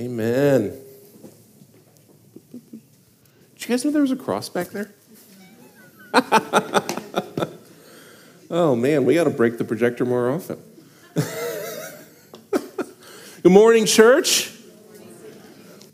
Amen. Did you guys know there was a cross back there? oh man, we got to break the projector more often. Good morning, church.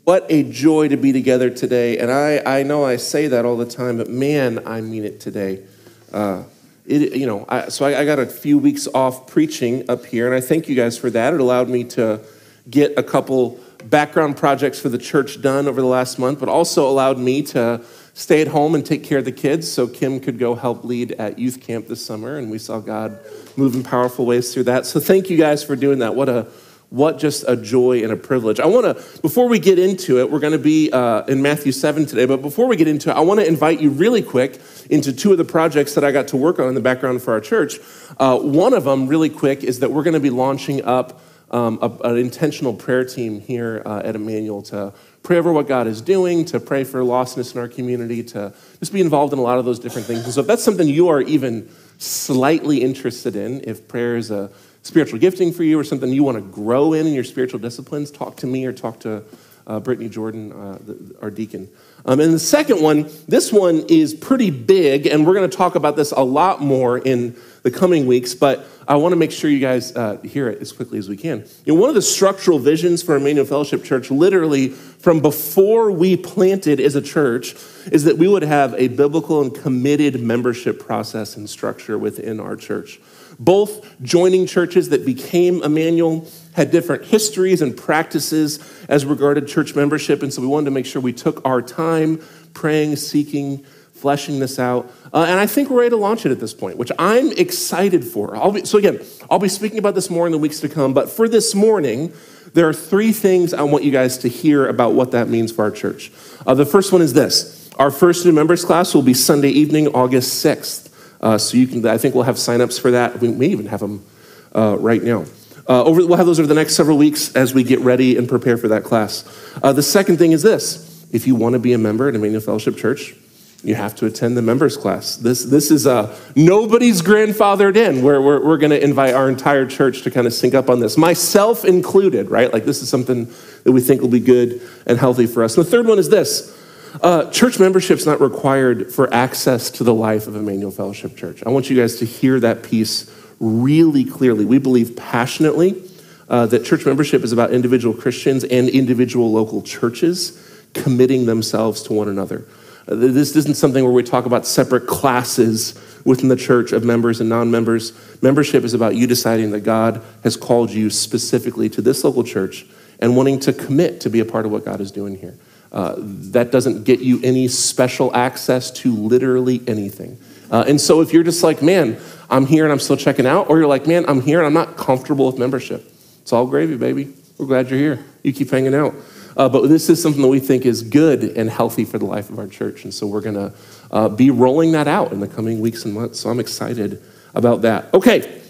What a joy to be together today. And I, I know I say that all the time, but man, I mean it today. Uh, it, you know, I, so I, I got a few weeks off preaching up here, and I thank you guys for that. It allowed me to get a couple background projects for the church done over the last month, but also allowed me to stay at home and take care of the kids so Kim could go help lead at youth camp this summer. And we saw God move in powerful ways through that. So thank you guys for doing that. What a what just a joy and a privilege. I want to, before we get into it, we're going to be uh, in Matthew 7 today, but before we get into it, I want to invite you really quick into two of the projects that I got to work on in the background for our church. Uh, one of them, really quick, is that we're going to be launching up um, a, an intentional prayer team here uh, at Emmanuel to pray over what God is doing, to pray for lostness in our community, to just be involved in a lot of those different things. And so if that's something you are even slightly interested in, if prayer is a spiritual gifting for you or something you want to grow in in your spiritual disciplines, talk to me or talk to uh, Brittany Jordan, uh, the, our deacon. Um, and the second one, this one is pretty big, and we're going to talk about this a lot more in the coming weeks, but I want to make sure you guys uh, hear it as quickly as we can. You know, one of the structural visions for Emmanuel Fellowship Church, literally from before we planted as a church, is that we would have a biblical and committed membership process and structure within our church. Both joining churches that became Emmanuel had different histories and practices as regarded church membership, and so we wanted to make sure we took our time praying, seeking, fleshing this out. Uh, and I think we're ready to launch it at this point, which I'm excited for. Be, so, again, I'll be speaking about this more in the weeks to come, but for this morning, there are three things I want you guys to hear about what that means for our church. Uh, the first one is this our first new members class will be Sunday evening, August 6th. Uh, so you can, I think we'll have signups for that. We may even have them uh, right now. Uh, over, we'll have those over the next several weeks as we get ready and prepare for that class. Uh, the second thing is this if you want to be a member at Emmanuel Fellowship Church, you have to attend the members class. This, this is a nobody's grandfathered in, where we're, we're going to invite our entire church to kind of sync up on this, myself included, right? Like, this is something that we think will be good and healthy for us. And the third one is this uh, church membership is not required for access to the life of Emmanuel Fellowship Church. I want you guys to hear that piece really clearly. We believe passionately uh, that church membership is about individual Christians and individual local churches committing themselves to one another. Uh, this isn't something where we talk about separate classes within the church of members and non members. Membership is about you deciding that God has called you specifically to this local church and wanting to commit to be a part of what God is doing here. Uh, that doesn't get you any special access to literally anything. Uh, and so if you're just like, man, I'm here and I'm still checking out, or you're like, man, I'm here and I'm not comfortable with membership, it's all gravy, baby. We're glad you're here. You keep hanging out. Uh, but this is something that we think is good and healthy for the life of our church. And so we're going to uh, be rolling that out in the coming weeks and months. So I'm excited about that. Okay,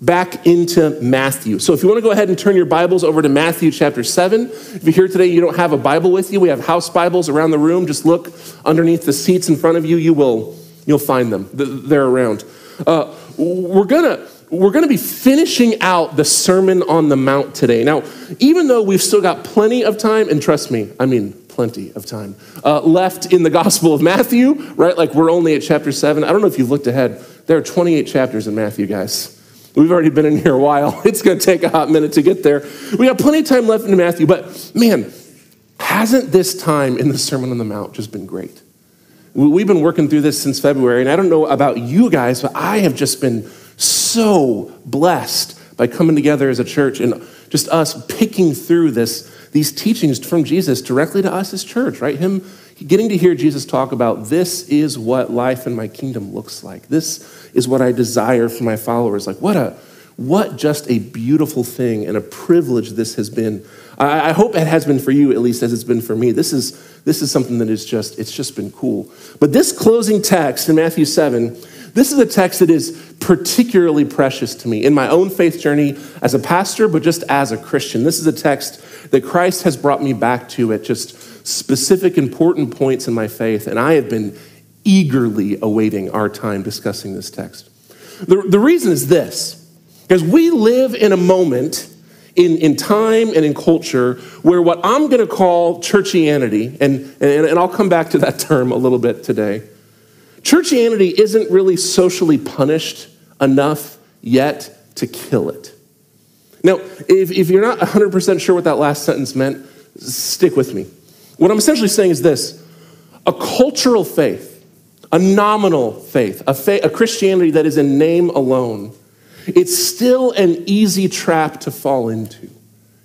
back into Matthew. So if you want to go ahead and turn your Bibles over to Matthew chapter 7. If you're here today you don't have a Bible with you, we have house Bibles around the room. Just look underneath the seats in front of you. You will you'll find them. They're around. Uh, we're gonna we're going to be finishing out the Sermon on the Mount today. Now, even though we've still got plenty of time, and trust me, I mean plenty of time, uh, left in the Gospel of Matthew, right? Like we're only at chapter 7. I don't know if you've looked ahead. There are 28 chapters in Matthew, guys. We've already been in here a while. It's going to take a hot minute to get there. We got plenty of time left in Matthew, but man, hasn't this time in the Sermon on the Mount just been great? We've been working through this since February, and I don't know about you guys, but I have just been so blessed by coming together as a church and just us picking through this, these teachings from Jesus directly to us as church, right? Him getting to hear Jesus talk about this is what life in my kingdom looks like. This is what I desire for my followers. Like, what a what just a beautiful thing and a privilege this has been. I, I hope it has been for you, at least as it's been for me. This is this is something that is just it's just been cool. But this closing text in Matthew 7, this is a text that is particularly precious to me in my own faith journey as a pastor, but just as a Christian. This is a text that Christ has brought me back to at just specific important points in my faith, and I have been eagerly awaiting our time discussing this text. The, the reason is this because we live in a moment in, in time and in culture where what I'm going to call churchianity, and, and, and I'll come back to that term a little bit today, churchianity isn't really socially punished enough yet to kill it. Now, if, if you're not 100% sure what that last sentence meant, stick with me. What I'm essentially saying is this a cultural faith, a nominal faith, a, faith, a Christianity that is in name alone, it's still an easy trap to fall into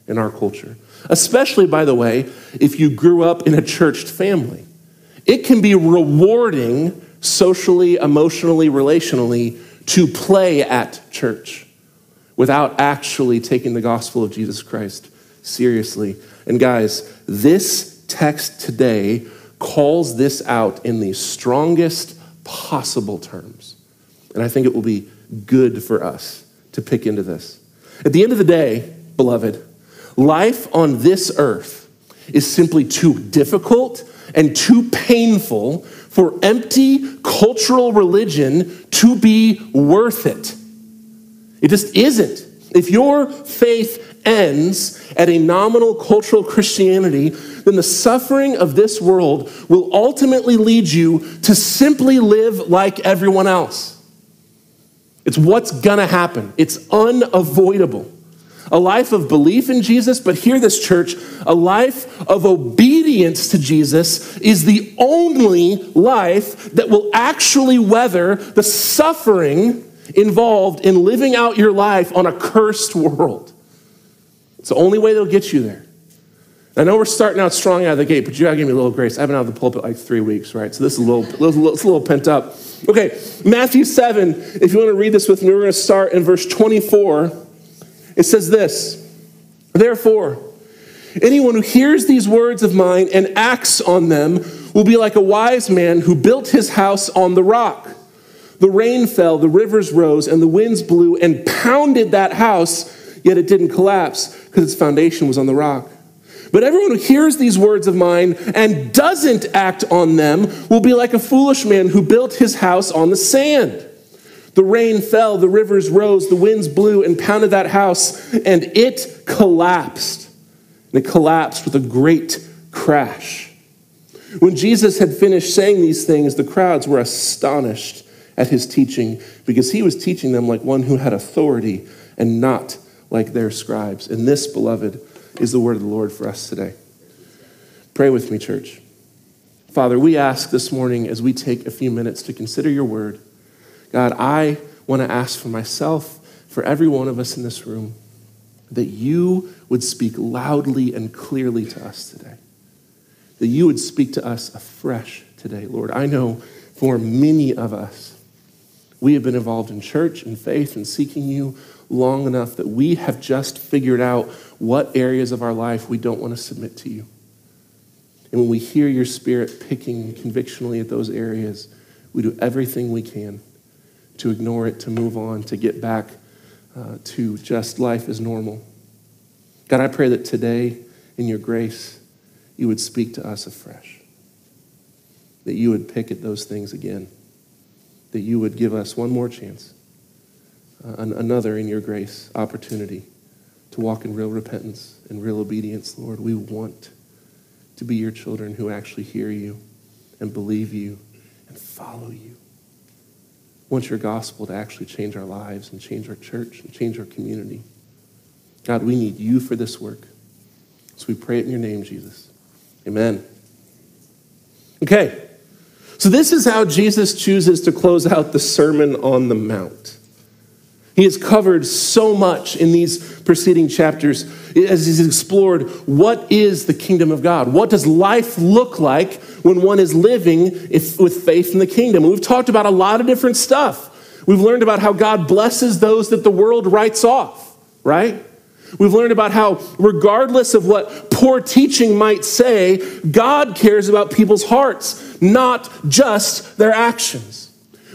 in our culture. Especially, by the way, if you grew up in a churched family. It can be rewarding socially, emotionally, relationally to play at church without actually taking the gospel of Jesus Christ seriously. And guys, this text today calls this out in the strongest possible terms. And I think it will be good for us to pick into this. At the end of the day, beloved, life on this earth is simply too difficult and too painful for empty cultural religion to be worth it. It just isn't. If your faith ends at a nominal cultural Christianity, then the suffering of this world will ultimately lead you to simply live like everyone else. It's what's gonna happen, it's unavoidable. A life of belief in Jesus, but hear this, church, a life of obedience to Jesus is the only life that will actually weather the suffering involved in living out your life on a cursed world. It's the only way that'll get you there. I know we're starting out strong out of the gate, but you gotta give me a little grace. I've been out of the pulpit like three weeks, right? So this is a little, it's a little pent up. Okay, Matthew 7, if you want to read this with me, we're gonna start in verse 24. It says this Therefore, anyone who hears these words of mine and acts on them will be like a wise man who built his house on the rock. The rain fell, the rivers rose, and the winds blew and pounded that house, yet it didn't collapse because its foundation was on the rock. But everyone who hears these words of mine and doesn't act on them will be like a foolish man who built his house on the sand. The rain fell, the rivers rose, the winds blew and pounded that house, and it collapsed. And it collapsed with a great crash. When Jesus had finished saying these things, the crowds were astonished at his teaching because he was teaching them like one who had authority and not like their scribes. And this, beloved, is the word of the Lord for us today. Pray with me, church. Father, we ask this morning as we take a few minutes to consider your word, God, I want to ask for myself, for every one of us in this room, that you would speak loudly and clearly to us today. That you would speak to us afresh today, Lord. I know for many of us, we have been involved in church and faith and seeking you long enough that we have just figured out what areas of our life we don't want to submit to you. And when we hear your spirit picking convictionally at those areas, we do everything we can to ignore it, to move on, to get back uh, to just life as normal. God, I pray that today, in your grace, you would speak to us afresh, that you would pick at those things again, that you would give us one more chance uh, another in your grace opportunity to walk in real repentance and real obedience, Lord. We want to be your children who actually hear you and believe you and follow you. Want your gospel to actually change our lives and change our church and change our community. God, we need you for this work. So we pray it in your name, Jesus. Amen. Okay, so this is how Jesus chooses to close out the Sermon on the Mount. He has covered so much in these preceding chapters as he's explored what is the kingdom of God? What does life look like when one is living if, with faith in the kingdom? we've talked about a lot of different stuff. We've learned about how God blesses those that the world writes off, right? We've learned about how, regardless of what poor teaching might say, God cares about people's hearts, not just their actions.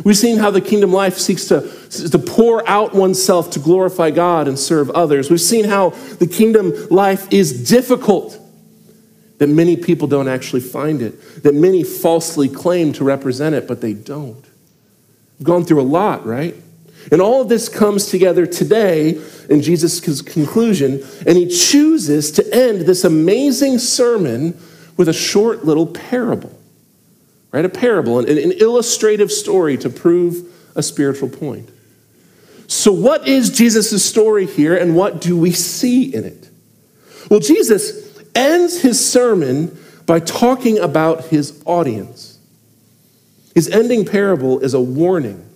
We've seen how the kingdom life seeks to, to pour out oneself to glorify God and serve others. We've seen how the kingdom life is difficult, that many people don't actually find it, that many falsely claim to represent it, but they don't. We've gone through a lot, right? And all of this comes together today in Jesus' conclusion, and he chooses to end this amazing sermon with a short little parable, right? A parable, an, an illustrative story to prove a spiritual point. So, what is Jesus' story here, and what do we see in it? Well, Jesus ends his sermon by talking about his audience. His ending parable is a warning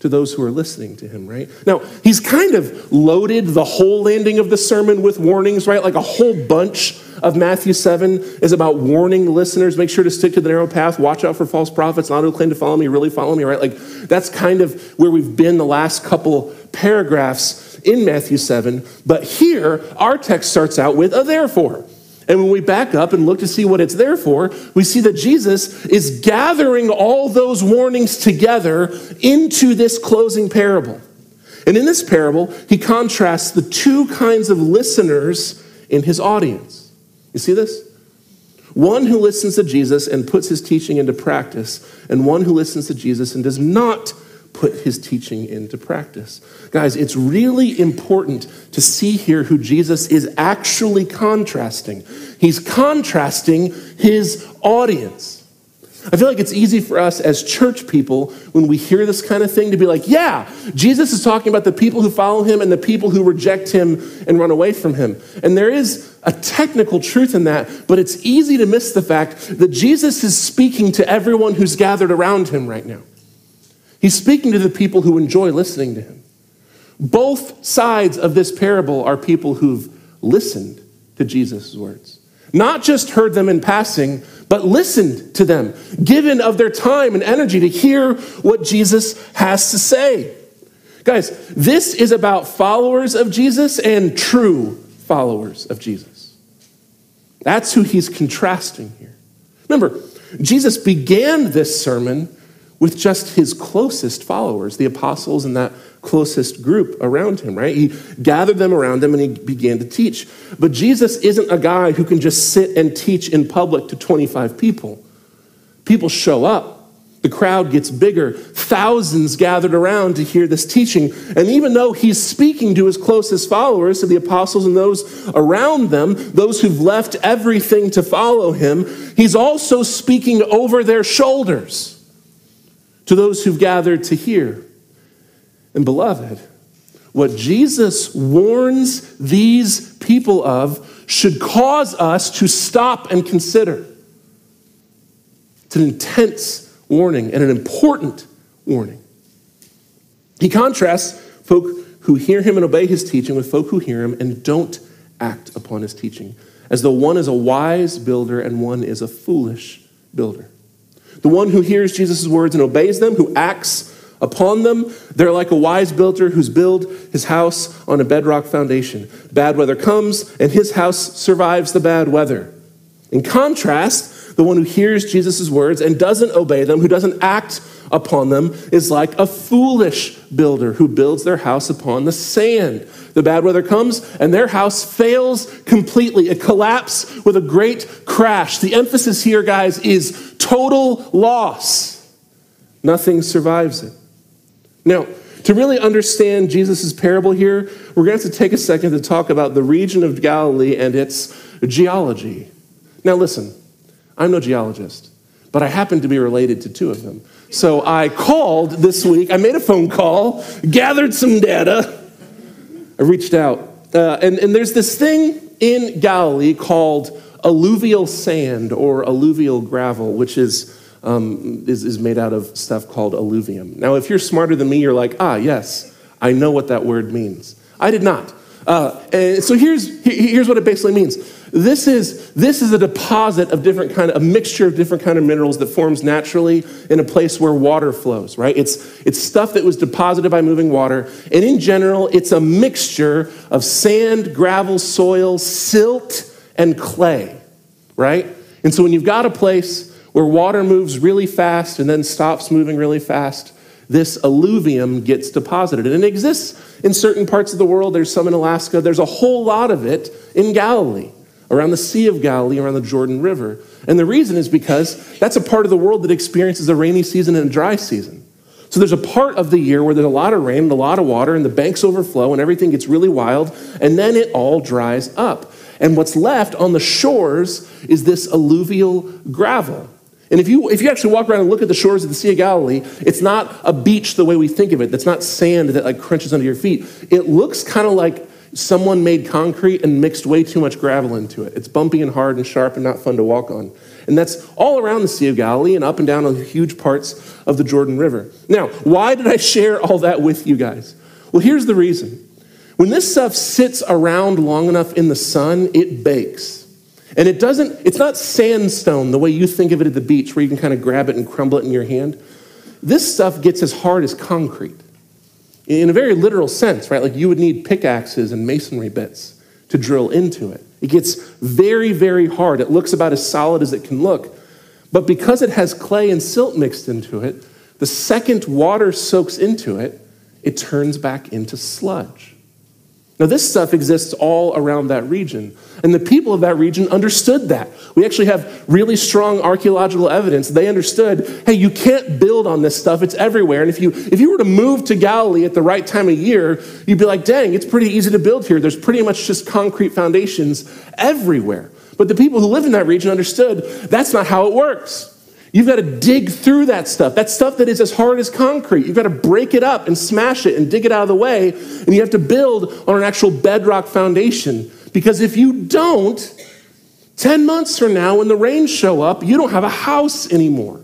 to those who are listening to him, right? Now, he's kind of loaded the whole landing of the sermon with warnings, right? Like a whole bunch of Matthew 7 is about warning listeners. Make sure to stick to the narrow path. Watch out for false prophets. Not who claim to follow me, really follow me, right? Like that's kind of where we've been the last couple paragraphs in Matthew 7. But here, our text starts out with a therefore. And when we back up and look to see what it's there for, we see that Jesus is gathering all those warnings together into this closing parable. And in this parable, he contrasts the two kinds of listeners in his audience. You see this? One who listens to Jesus and puts his teaching into practice, and one who listens to Jesus and does not put his teaching into practice. Guys, it's really important to see here who Jesus is actually contrasting. He's contrasting his audience. I feel like it's easy for us as church people when we hear this kind of thing to be like, yeah, Jesus is talking about the people who follow him and the people who reject him and run away from him. And there is a technical truth in that, but it's easy to miss the fact that Jesus is speaking to everyone who's gathered around him right now. He's speaking to the people who enjoy listening to him. Both sides of this parable are people who've listened to Jesus' words. Not just heard them in passing, but listened to them, given of their time and energy to hear what Jesus has to say. Guys, this is about followers of Jesus and true followers of Jesus. That's who he's contrasting here. Remember, Jesus began this sermon with just his closest followers, the apostles and that closest group around him, right? He gathered them around him and he began to teach. But Jesus isn't a guy who can just sit and teach in public to 25 people. People show up. The crowd gets bigger. Thousands gathered around to hear this teaching. And even though he's speaking to his closest followers, to the apostles and those around them, those who've left everything to follow him, he's also speaking over their shoulders to those who've gathered to hear. And beloved, what Jesus warns these people of should cause us to stop and consider. It's an intense warning and an important warning. He contrasts folk who hear him and obey his teaching with folk who hear him and don't act upon his teaching, as though one is a wise builder and one is a foolish builder. The one who hears Jesus' words and obeys them, who acts upon them, they're like a wise builder who's built his house on a bedrock foundation. Bad weather comes, and his house survives the bad weather. In contrast, the one who hears Jesus' words and doesn't obey them, who doesn't act upon them, is like a foolish builder who builds their house upon the sand. The bad weather comes, and their house fails completely. It collapses with a great crash. The emphasis here, guys, is total loss. Nothing survives it. Now, to really understand Jesus' parable here, we're going to have to take a second to talk about the region of Galilee and its geology. Now, listen, I'm no geologist, but I happen to be related to two of them. So I called this week, I made a phone call, gathered some data, I reached out. Uh, and, and there's this thing in Galilee called alluvial sand or alluvial gravel, which is, um, is, is made out of stuff called alluvium. Now, if you're smarter than me, you're like, ah, yes, I know what that word means. I did not. Uh, and so here's, here's what it basically means this is, this is a deposit of different kind of, a mixture of different kind of minerals that forms naturally in a place where water flows, right? It's, it's stuff that was deposited by moving water. And in general, it's a mixture of sand, gravel, soil, silt, and clay, right? And so when you've got a place where water moves really fast and then stops moving really fast, this alluvium gets deposited. And it exists in certain parts of the world. There's some in Alaska. There's a whole lot of it in Galilee around the Sea of Galilee, around the Jordan River. And the reason is because that's a part of the world that experiences a rainy season and a dry season. So there's a part of the year where there's a lot of rain and a lot of water, and the banks overflow, and everything gets really wild, and then it all dries up. And what's left on the shores is this alluvial gravel. And if you, if you actually walk around and look at the shores of the Sea of Galilee, it's not a beach the way we think of it. That's not sand that like crunches under your feet. It looks kind of like someone made concrete and mixed way too much gravel into it. It's bumpy and hard and sharp and not fun to walk on. And that's all around the Sea of Galilee and up and down on huge parts of the Jordan River. Now, why did I share all that with you guys? Well, here's the reason. When this stuff sits around long enough in the sun, it bakes. And it doesn't, it's not sandstone the way you think of it at the beach where you can kind of grab it and crumble it in your hand. This stuff gets as hard as concrete in a very literal sense, right? Like you would need pickaxes and masonry bits to drill into it. It gets very, very hard. It looks about as solid as it can look. But because it has clay and silt mixed into it, the second water soaks into it, it turns back into sludge. Now, this stuff exists all around that region. And the people of that region understood that. We actually have really strong archaeological evidence. They understood hey, you can't build on this stuff, it's everywhere. And if you, if you were to move to Galilee at the right time of year, you'd be like, dang, it's pretty easy to build here. There's pretty much just concrete foundations everywhere. But the people who lived in that region understood that's not how it works. You've got to dig through that stuff. That stuff that is as hard as concrete. You've got to break it up and smash it and dig it out of the way. And you have to build on an actual bedrock foundation. Because if you don't, 10 months from now, when the rains show up, you don't have a house anymore.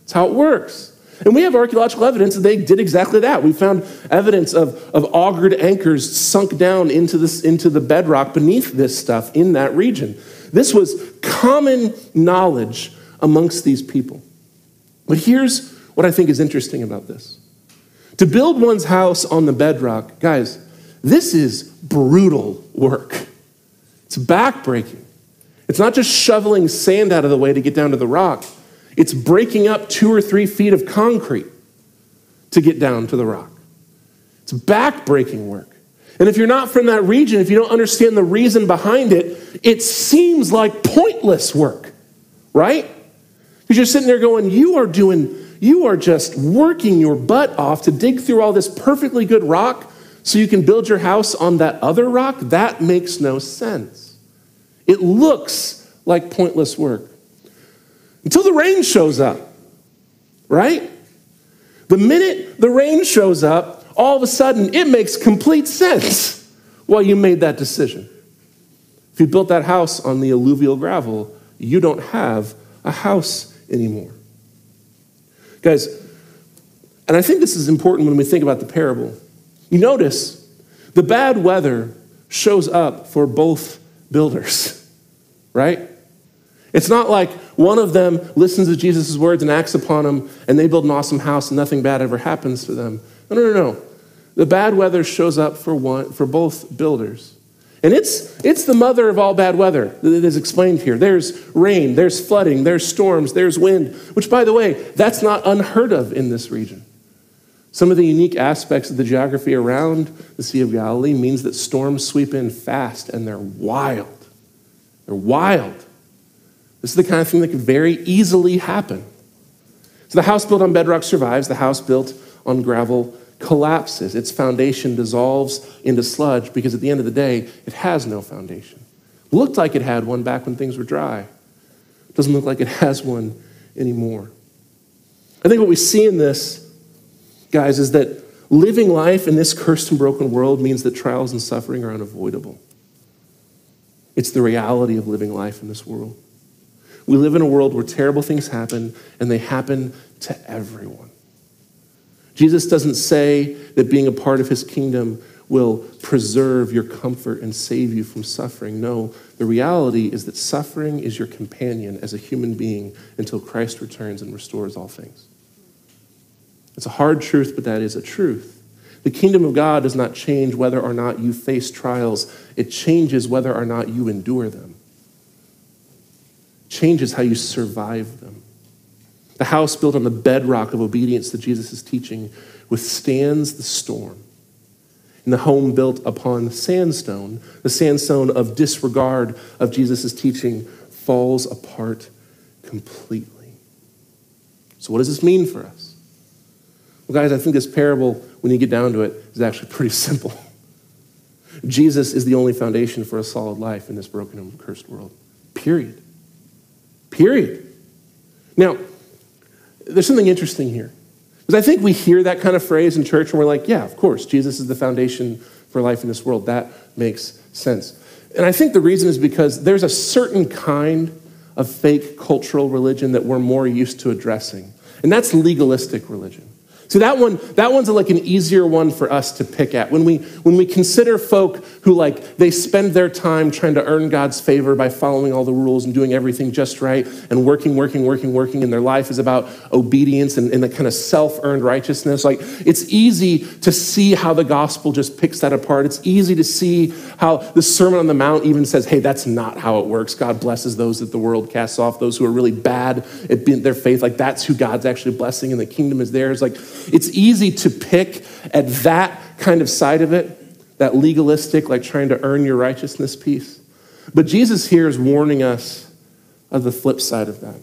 That's how it works. And we have archaeological evidence that they did exactly that. We found evidence of, of augured anchors sunk down into, this, into the bedrock beneath this stuff in that region. This was common knowledge amongst these people. But here's what I think is interesting about this to build one's house on the bedrock, guys, this is brutal work. It's backbreaking. It's not just shoveling sand out of the way to get down to the rock, it's breaking up two or three feet of concrete to get down to the rock. It's backbreaking work. And if you're not from that region, if you don't understand the reason behind it, it seems like pointless work, right? Because you're sitting there going, you are doing, you are just working your butt off to dig through all this perfectly good rock so you can build your house on that other rock. That makes no sense. It looks like pointless work until the rain shows up, right? The minute the rain shows up, all of a sudden it makes complete sense why you made that decision. If you built that house on the alluvial gravel, you don't have a house anymore. Guys, and I think this is important when we think about the parable. You notice the bad weather shows up for both builders, right? It's not like one of them listens to Jesus' words and acts upon them and they build an awesome house and nothing bad ever happens to them. No, no, no, no. The bad weather shows up for, one, for both builders. And it's, it's the mother of all bad weather that is explained here. There's rain, there's flooding, there's storms, there's wind, which, by the way, that's not unheard of in this region. Some of the unique aspects of the geography around the Sea of Galilee means that storms sweep in fast and they're wild. They're wild. This is the kind of thing that could very easily happen. So the house built on bedrock survives, the house built on gravel collapses, its foundation dissolves into sludge because at the end of the day, it has no foundation. looked like it had one back when things were dry. doesn't look like it has one anymore. I think what we see in this, guys, is that living life in this cursed and broken world means that trials and suffering are unavoidable. It's the reality of living life in this world. We live in a world where terrible things happen, and they happen to everyone. Jesus doesn't say that being a part of his kingdom will preserve your comfort and save you from suffering. No, the reality is that suffering is your companion as a human being until Christ returns and restores all things. It's a hard truth, but that is a truth. The kingdom of God does not change whether or not you face trials, it changes whether or not you endure them. Changes how you survive them. The house built on the bedrock of obedience to Jesus' teaching withstands the storm. And the home built upon sandstone, the sandstone of disregard of Jesus' teaching, falls apart completely. So, what does this mean for us? Well, guys, I think this parable, when you get down to it, is actually pretty simple. Jesus is the only foundation for a solid life in this broken and cursed world. Period. Period. Now, there's something interesting here. Because I think we hear that kind of phrase in church and we're like, yeah, of course, Jesus is the foundation for life in this world. That makes sense. And I think the reason is because there's a certain kind of fake cultural religion that we're more used to addressing, and that's legalistic religion. See, that one, that one's like an easier one for us to pick at. When we, when we consider folk who like, they spend their time trying to earn God's favor by following all the rules and doing everything just right and working, working, working, working, and their life is about obedience and, and the kind of self-earned righteousness. Like, it's easy to see how the gospel just picks that apart. It's easy to see how the Sermon on the Mount even says, hey, that's not how it works. God blesses those that the world casts off, those who are really bad at their faith. Like, that's who God's actually blessing and the kingdom is theirs. Like, it's easy to pick at that kind of side of it, that legalistic, like trying to earn your righteousness piece. But Jesus here is warning us of the flip side of that.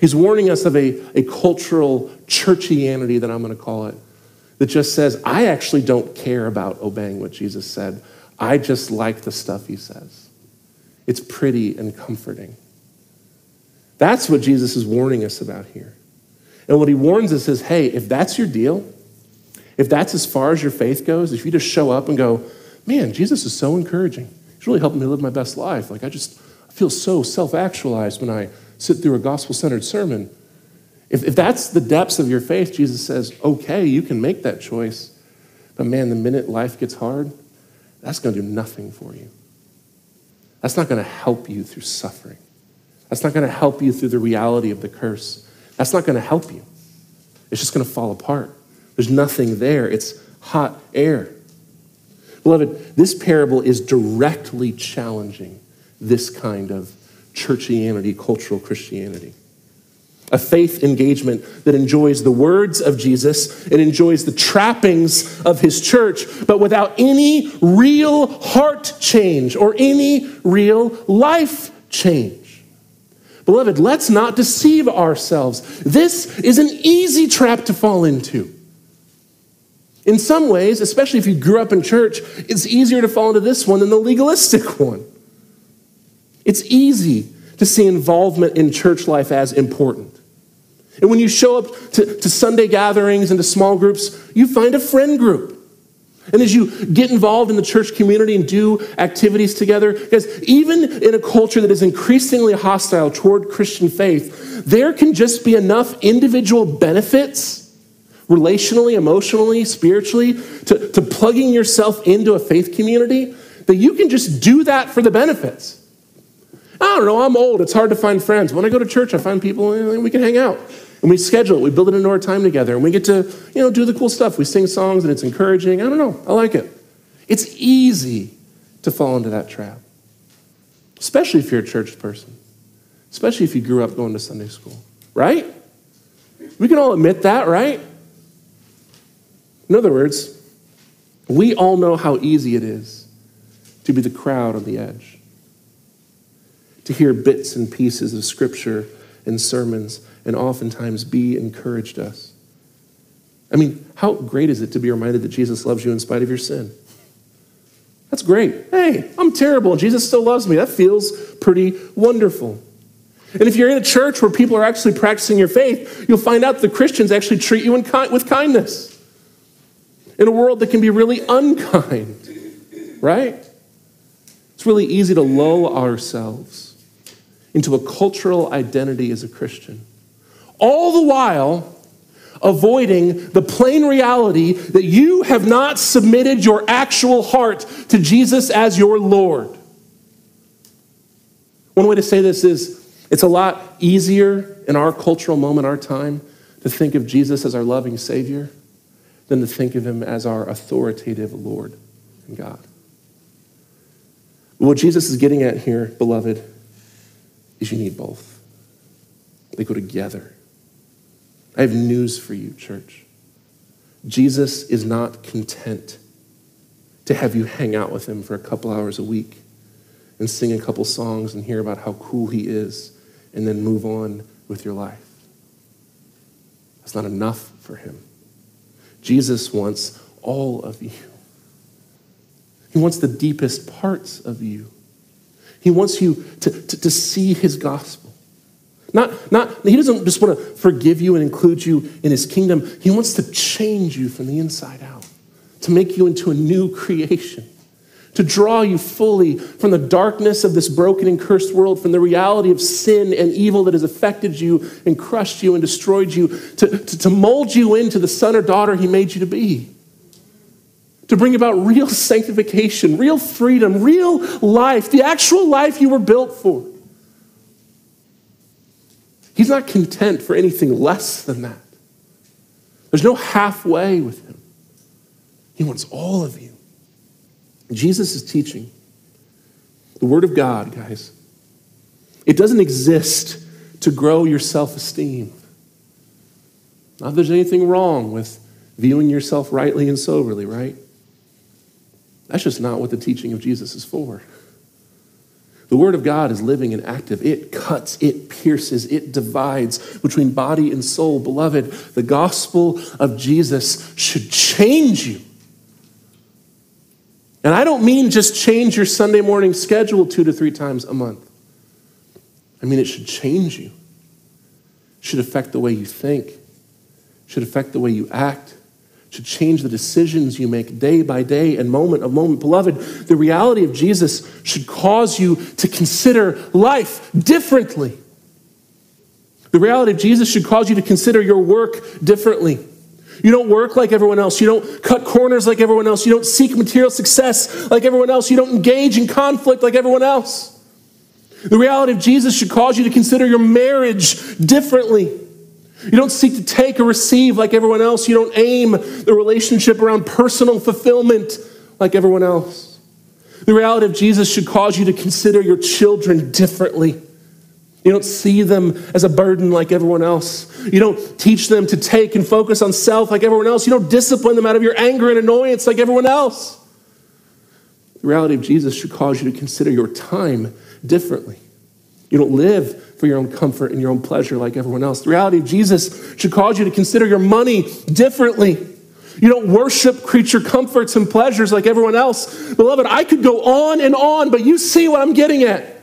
He's warning us of a, a cultural churchianity that I'm going to call it, that just says, I actually don't care about obeying what Jesus said. I just like the stuff he says. It's pretty and comforting. That's what Jesus is warning us about here. And what he warns us is hey, if that's your deal, if that's as far as your faith goes, if you just show up and go, man, Jesus is so encouraging. He's really helping me live my best life. Like, I just I feel so self actualized when I sit through a gospel centered sermon. If, if that's the depths of your faith, Jesus says, okay, you can make that choice. But man, the minute life gets hard, that's going to do nothing for you. That's not going to help you through suffering. That's not going to help you through the reality of the curse. That's not going to help you. It's just going to fall apart. There's nothing there. It's hot air. Beloved, this parable is directly challenging this kind of churchianity, cultural Christianity. A faith engagement that enjoys the words of Jesus and enjoys the trappings of his church, but without any real heart change or any real life change. Beloved, let's not deceive ourselves. This is an easy trap to fall into. In some ways, especially if you grew up in church, it's easier to fall into this one than the legalistic one. It's easy to see involvement in church life as important. And when you show up to, to Sunday gatherings and to small groups, you find a friend group. And as you get involved in the church community and do activities together, because even in a culture that is increasingly hostile toward Christian faith, there can just be enough individual benefits, relationally, emotionally, spiritually, to, to plugging yourself into a faith community that you can just do that for the benefits. I don't know, I'm old, it's hard to find friends. When I go to church, I find people and we can hang out. And we schedule it, we build it into our time together, and we get to, you know, do the cool stuff. We sing songs and it's encouraging. I don't know, I like it. It's easy to fall into that trap, especially if you're a church person, especially if you grew up going to Sunday school, right? We can all admit that, right? In other words, we all know how easy it is to be the crowd on the edge, to hear bits and pieces of scripture and sermons and oftentimes be encouraged us. I mean, how great is it to be reminded that Jesus loves you in spite of your sin? That's great. Hey, I'm terrible and Jesus still loves me. That feels pretty wonderful. And if you're in a church where people are actually practicing your faith, you'll find out the Christians actually treat you with kindness in a world that can be really unkind, right? It's really easy to lull ourselves into a cultural identity as a Christian all the while avoiding the plain reality that you have not submitted your actual heart to Jesus as your Lord. One way to say this is it's a lot easier in our cultural moment, our time, to think of Jesus as our loving Savior than to think of Him as our authoritative Lord and God. What Jesus is getting at here, beloved, is you need both. They go together. I have news for you, church. Jesus is not content to have you hang out with him for a couple hours a week and sing a couple songs and hear about how cool he is and then move on with your life. That's not enough for him. Jesus wants all of you. He wants the deepest parts of you. He wants you to, to, to, see his gospel. Not, not, he doesn't just want to forgive you and include you in his kingdom. He wants to change you from the inside out, to make you into a new creation to draw you fully from the darkness of this broken and cursed world, from the reality of sin and evil that has affected you and crushed you and destroyed you, to, to, to, mold you into the son or daughter he made you to be. To bring about real sanctification, real freedom, real life, the actual life you were built for. Not content for anything less than that. There's no halfway with him. He wants all of you. Jesus is teaching the Word of God, guys. It doesn't exist to grow your self esteem. Not that there's anything wrong with viewing yourself rightly and soberly, right? That's just not what the teaching of Jesus is for. The Word of God is living and active. It cuts, it pierces, it divides between body and soul. Beloved, the gospel of Jesus should change you. And I don't mean just change your Sunday morning schedule two to three times a month. I mean, it should change you. It should affect the way you think, it should affect the way you act, should change the decisions you make day by day and moment of moment. Beloved, the reality of Jesus should cause you to consider life differently. The reality of Jesus should cause you to consider your work differently. You don't work like everyone else. You don't cut corners like everyone else. You don't seek material success like everyone else. You don't engage in conflict like everyone else. The reality of Jesus should cause you to consider your marriage differently. You don't seek to take or receive like everyone else. You don't aim the relationship around personal fulfillment like everyone else. The reality of Jesus should cause you to consider your children differently. You don't see them as a burden like everyone else. You don't teach them to take and focus on self like everyone else. You don't discipline them out of your anger and annoyance like everyone else. The reality of Jesus should cause you to consider your time differently. You don't live for your own comfort and your own pleasure like everyone else. The reality of Jesus should cause you to consider your money differently. You don't worship creature comforts and pleasures like everyone else. Beloved, I could go on and on, but you see what I'm getting at.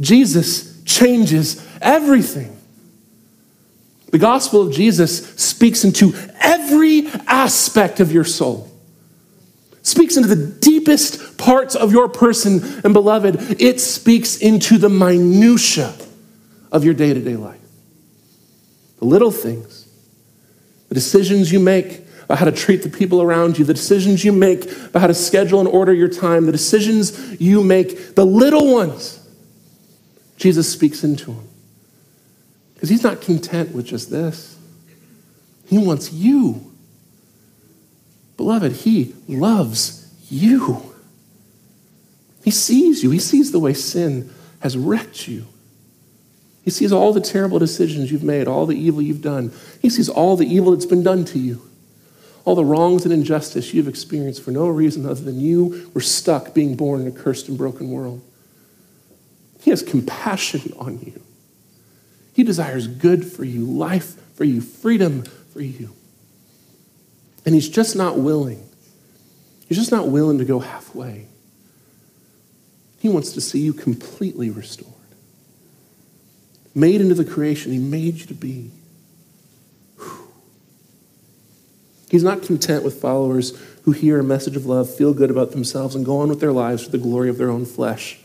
Jesus changes everything. The gospel of Jesus speaks into every aspect of your soul. Speaks into the deepest parts of your person and beloved, it speaks into the minutia of your day-to-day life. The little things, the decisions you make about how to treat the people around you, the decisions you make about how to schedule and order your time, the decisions you make, the little ones Jesus speaks into them Because he's not content with just this, he wants you. Beloved, he loves you. He sees you, he sees the way sin has wrecked you. He sees all the terrible decisions you've made, all the evil you've done. He sees all the evil that's been done to you, all the wrongs and injustice you've experienced for no reason other than you were stuck being born in a cursed and broken world. He has compassion on you. He desires good for you, life for you, freedom for you. And he's just not willing. He's just not willing to go halfway. He wants to see you completely restored. Made into the creation he made you to be. He's not content with followers who hear a message of love, feel good about themselves, and go on with their lives for the glory of their own flesh.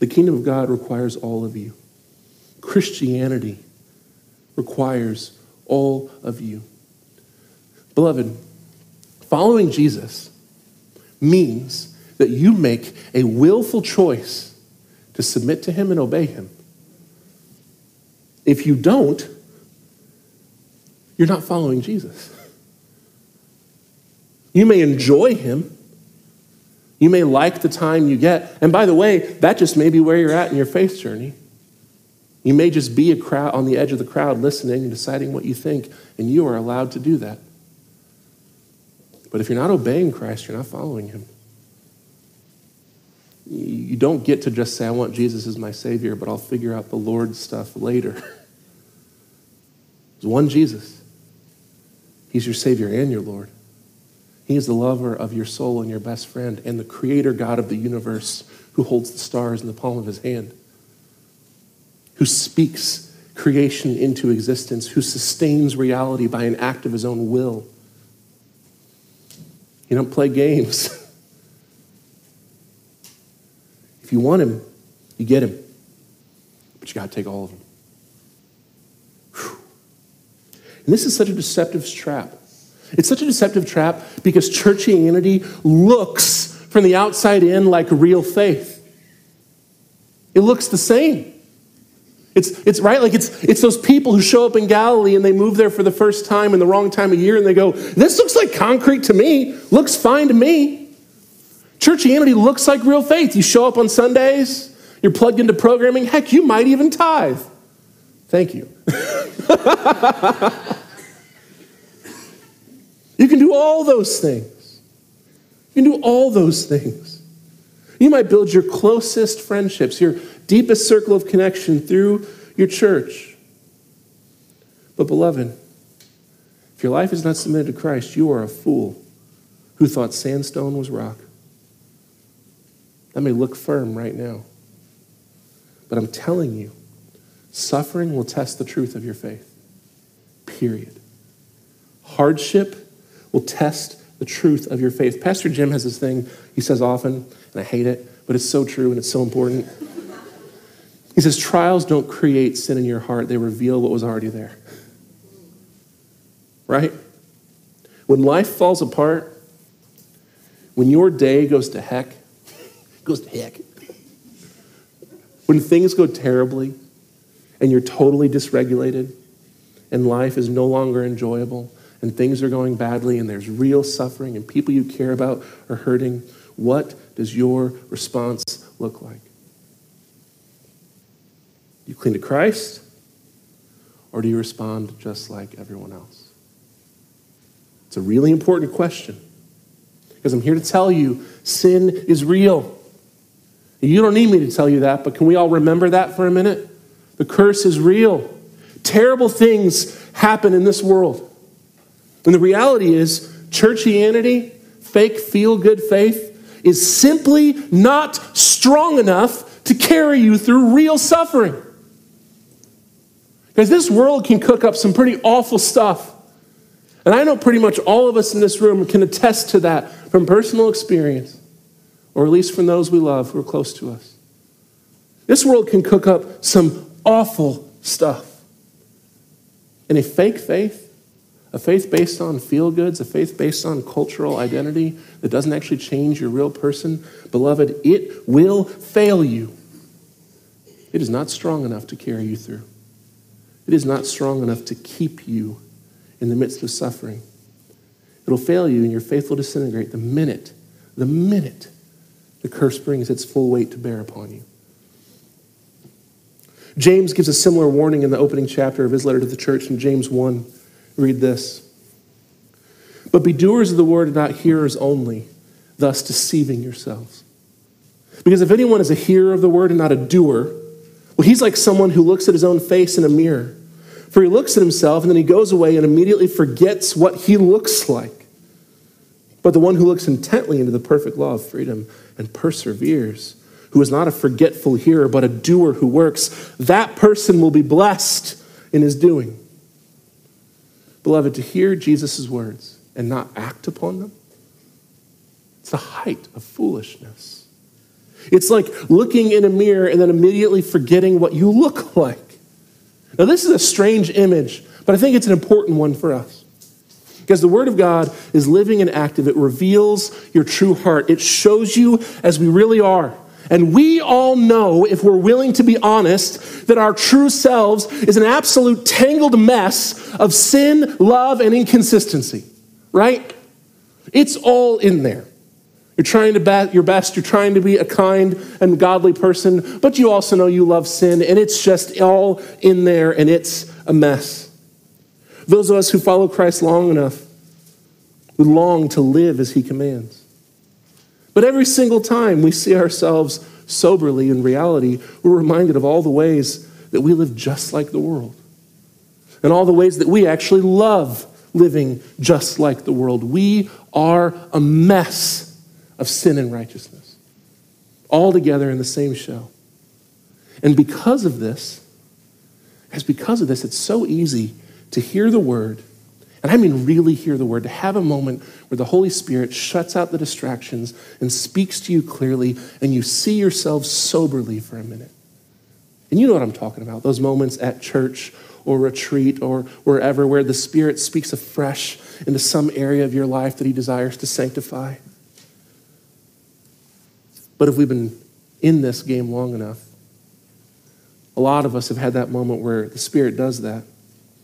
The kingdom of God requires all of you. Christianity requires all of you. Beloved, following Jesus means that you make a willful choice to submit to him and obey him. If you don't, you're not following Jesus. You may enjoy him, you may like the time you get. And by the way, that just may be where you're at in your faith journey. You may just be a crowd on the edge of the crowd listening and deciding what you think, and you are allowed to do that. But if you're not obeying Christ, you're not following him. You don't get to just say, I want Jesus as my Savior, but I'll figure out the Lord stuff later. There's one Jesus. He's your Savior and your Lord. He is the lover of your soul and your best friend and the creator God of the universe who holds the stars in the palm of his hand, who speaks creation into existence, who sustains reality by an act of his own will. You don't play games. if you want him, you get him. But you got to take all of them. And this is such a deceptive trap. It's such a deceptive trap because churchianity looks from the outside in like real faith. It looks the same. It's, it's right, like it's, it's those people who show up in Galilee and they move there for the first time in the wrong time of year and they go, This looks like concrete to me, looks fine to me. Churchianity looks like real faith. You show up on Sundays, you're plugged into programming, heck, you might even tithe. Thank you. you can do all those things. You can do all those things. You might build your closest friendships, your deepest circle of connection through your church. But, beloved, if your life is not submitted to Christ, you are a fool who thought sandstone was rock. That may look firm right now. But I'm telling you, suffering will test the truth of your faith. Period. Hardship will test the truth of your faith. Pastor Jim has this thing he says often, and I hate it, but it's so true and it's so important. He says, Trials don't create sin in your heart, they reveal what was already there. Right? When life falls apart, when your day goes to heck, goes to heck, when things go terribly and you're totally dysregulated and life is no longer enjoyable and things are going badly and there's real suffering and people you care about are hurting, what does your response look like? Do you cling to Christ or do you respond just like everyone else? It's a really important question because I'm here to tell you sin is real. You don't need me to tell you that, but can we all remember that for a minute? The curse is real. Terrible things happen in this world. And the reality is, churchianity, fake feel good faith, is simply not strong enough to carry you through real suffering. Because this world can cook up some pretty awful stuff. And I know pretty much all of us in this room can attest to that from personal experience or at least from those we love who are close to us. This world can cook up some awful stuff. And a fake faith, a faith based on feel goods, a faith based on cultural identity that doesn't actually change your real person, beloved, it will fail you. It is not strong enough to carry you through. It is not strong enough to keep you in the midst of suffering. It'll fail you and your faith will disintegrate the minute, the minute the curse brings its full weight to bear upon you. James gives a similar warning in the opening chapter of his letter to the church in James 1. Read this. But be doers of the word and not hearers only, thus deceiving yourselves. Because if anyone is a hearer of the word and not a doer, well, he's like someone who looks at his own face in a mirror. For he looks at himself and then he goes away and immediately forgets what he looks like. But the one who looks intently into the perfect law of freedom and perseveres, who is not a forgetful hearer, but a doer who works, that person will be blessed in his doing. Beloved, to hear Jesus' words and not act upon them, it's the height of foolishness. It's like looking in a mirror and then immediately forgetting what you look like. Now, this is a strange image, but I think it's an important one for us. Because the Word of God is living and active. It reveals your true heart, it shows you as we really are. And we all know, if we're willing to be honest, that our true selves is an absolute tangled mess of sin, love, and inconsistency, right? It's all in there. You're trying to be your best, you're trying to be a kind and godly person, but you also know you love sin, and it's just all in there, and it's a mess. Those of us who follow Christ long enough, we long to live as he commands. But every single time we see ourselves soberly in reality, we're reminded of all the ways that we live just like the world and all the ways that we actually love living just like the world. We are a mess of sin and righteousness, all together in the same show. And because of this, as because of this, it's so easy to hear the word, and I mean really hear the word, to have a moment where the Holy Spirit shuts out the distractions and speaks to you clearly, and you see yourselves soberly for a minute. And you know what I'm talking about those moments at church or retreat or wherever where the Spirit speaks afresh into some area of your life that He desires to sanctify. But if we've been in this game long enough, a lot of us have had that moment where the Spirit does that,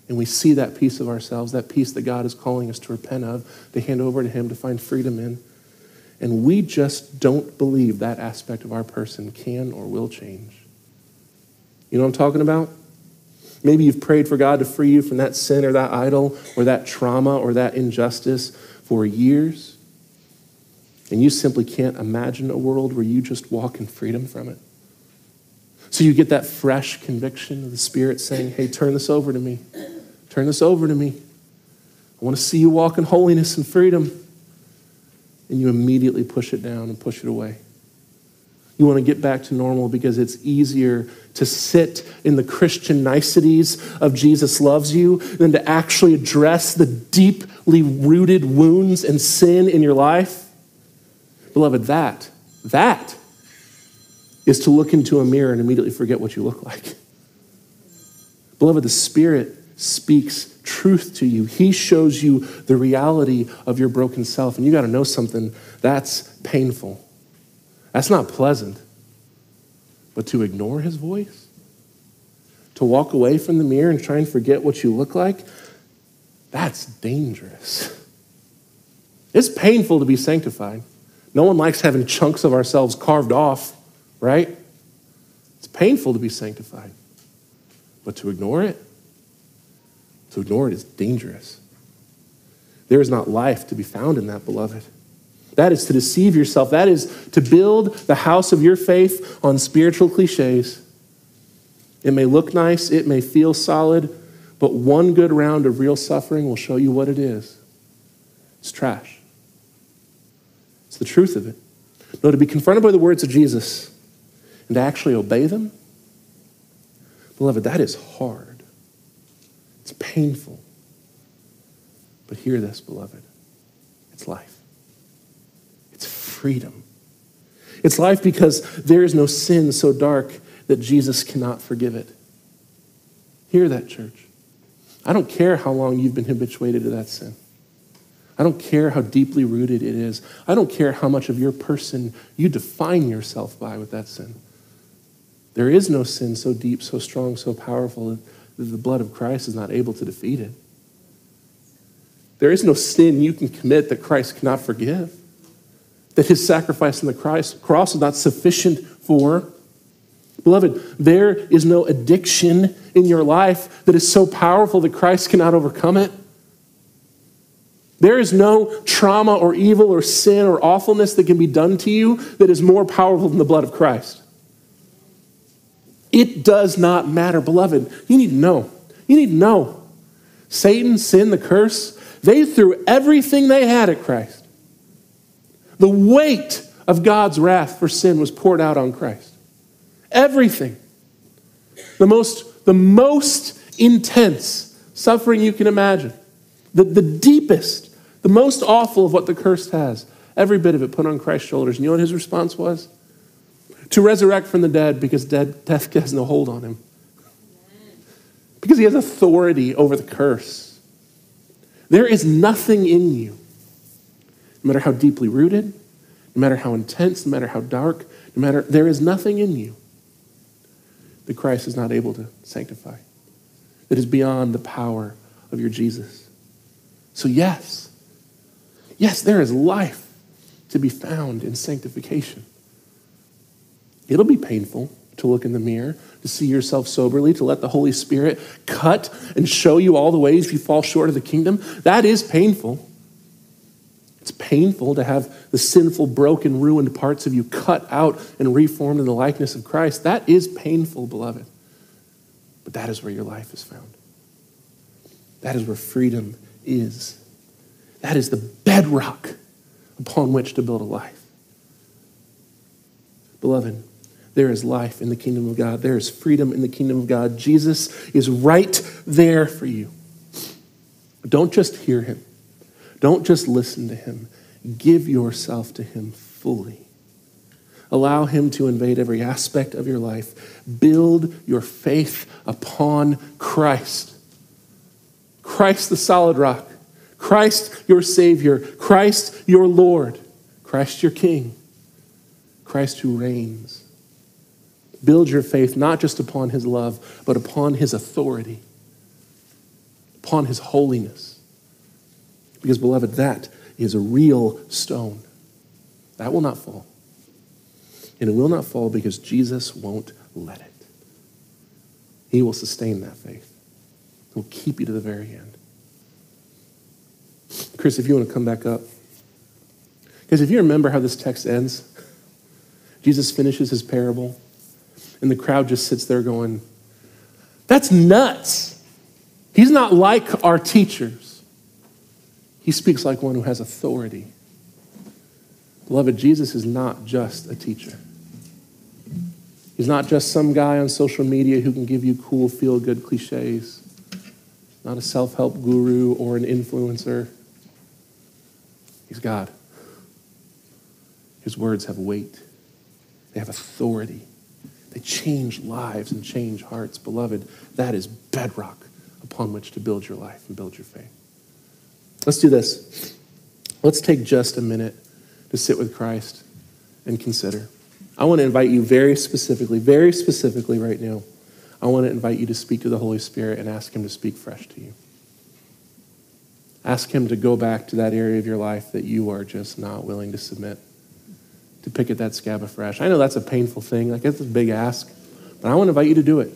and we see that piece of ourselves, that piece that God is calling us to repent of, to hand over to Him, to find freedom in. And we just don't believe that aspect of our person can or will change. You know what I'm talking about? Maybe you've prayed for God to free you from that sin or that idol or that trauma or that injustice for years. And you simply can't imagine a world where you just walk in freedom from it. So you get that fresh conviction of the Spirit saying, Hey, turn this over to me. Turn this over to me. I want to see you walk in holiness and freedom. And you immediately push it down and push it away. You want to get back to normal because it's easier to sit in the Christian niceties of Jesus loves you than to actually address the deeply rooted wounds and sin in your life. Beloved, that, that is to look into a mirror and immediately forget what you look like. Beloved, the Spirit speaks truth to you. He shows you the reality of your broken self. And you got to know something that's painful. That's not pleasant. But to ignore his voice, to walk away from the mirror and try and forget what you look like, that's dangerous. It's painful to be sanctified. No one likes having chunks of ourselves carved off right? It's painful to be sanctified. But to ignore it, to ignore it is dangerous. There is not life to be found in that, beloved. That is to deceive yourself. That is to build the house of your faith on spiritual cliches. It may look nice, it may feel solid, but one good round of real suffering will show you what it is. It's trash. The truth of it. No, to be confronted by the words of Jesus and to actually obey them, beloved, that is hard. It's painful. But hear this, beloved it's life, it's freedom. It's life because there is no sin so dark that Jesus cannot forgive it. Hear that, church. I don't care how long you've been habituated to that sin. I don't care how deeply rooted it is. I don't care how much of your person you define yourself by with that sin. There is no sin so deep, so strong, so powerful that the blood of Christ is not able to defeat it. There is no sin you can commit that Christ cannot forgive, that his sacrifice on the cross is not sufficient for. Beloved, there is no addiction in your life that is so powerful that Christ cannot overcome it. There is no trauma or evil or sin or awfulness that can be done to you that is more powerful than the blood of Christ. It does not matter, beloved. You need to know. You need to know. Satan, sin, the curse, they threw everything they had at Christ. The weight of God's wrath for sin was poured out on Christ. Everything. The most, the most intense suffering you can imagine. The, the deepest, the most awful of what the curse has. Every bit of it put on Christ's shoulders. And you know what his response was? to resurrect from the dead because dead, death has no hold on him. Because he has authority over the curse. There is nothing in you, no matter how deeply rooted, no matter how intense, no matter how dark, no matter, there is nothing in you that Christ is not able to sanctify, that is beyond the power of your Jesus. So, yes, yes, there is life to be found in sanctification. It'll be painful to look in the mirror, to see yourself soberly, to let the Holy Spirit cut and show you all the ways you fall short of the kingdom. That is painful. It's painful to have the sinful, broken, ruined parts of you cut out and reformed in the likeness of Christ. That is painful, beloved. But that is where your life is found. That is where freedom is. That is the bedrock upon which to build a life. Beloved, there is life in the kingdom of God. There is freedom in the kingdom of God. Jesus is right there for you. Don't just hear him, don't just listen to him. Give yourself to him fully. Allow him to invade every aspect of your life. Build your faith upon Christ. Christ, the solid rock. Christ, your Savior. Christ, your Lord. Christ, your King. Christ, who reigns. Build your faith not just upon his love, but upon his authority, upon his holiness. Because, beloved, that is a real stone. That will not fall. And it will not fall because Jesus won't let it. He will sustain that faith. He'll keep you to the very end. Chris, if you want to come back up. Because if you remember how this text ends, Jesus finishes his parable, and the crowd just sits there going, That's nuts. He's not like our teachers. He speaks like one who has authority. Beloved, Jesus is not just a teacher. He's not just some guy on social media who can give you cool, feel good cliches, not a self help guru or an influencer. He's God. His words have weight, they have authority. They change lives and change hearts. Beloved, that is bedrock upon which to build your life and build your faith. Let's do this. Let's take just a minute to sit with Christ and consider. I want to invite you very specifically, very specifically right now. I want to invite you to speak to the Holy Spirit and ask Him to speak fresh to you. Ask Him to go back to that area of your life that you are just not willing to submit, to pick at that scab afresh. I know that's a painful thing, like it's a big ask, but I want to invite you to do it.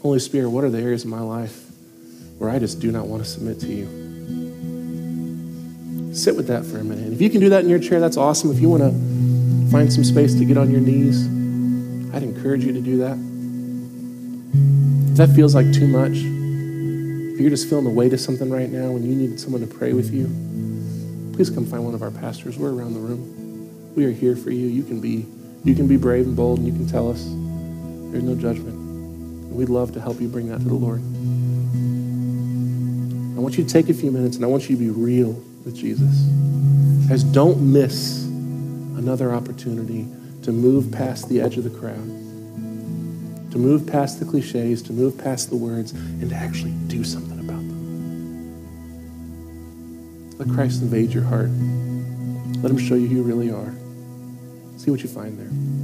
Holy Spirit, what are the areas of my life where I just do not want to submit to you? Sit with that for a minute. And if you can do that in your chair, that's awesome. If you want to find some space to get on your knees, I'd encourage you to do that. If that feels like too much, you're just feeling the weight of something right now and you need someone to pray with you, please come find one of our pastors. We're around the room. We are here for you. You can be, you can be brave and bold and you can tell us. There's no judgment. And we'd love to help you bring that to the Lord. I want you to take a few minutes and I want you to be real with Jesus. Guys, don't miss another opportunity to move past the edge of the crowd to move past the cliches, to move past the words, and to actually do something Let Christ invade your heart. Let him show you who you really are. See what you find there.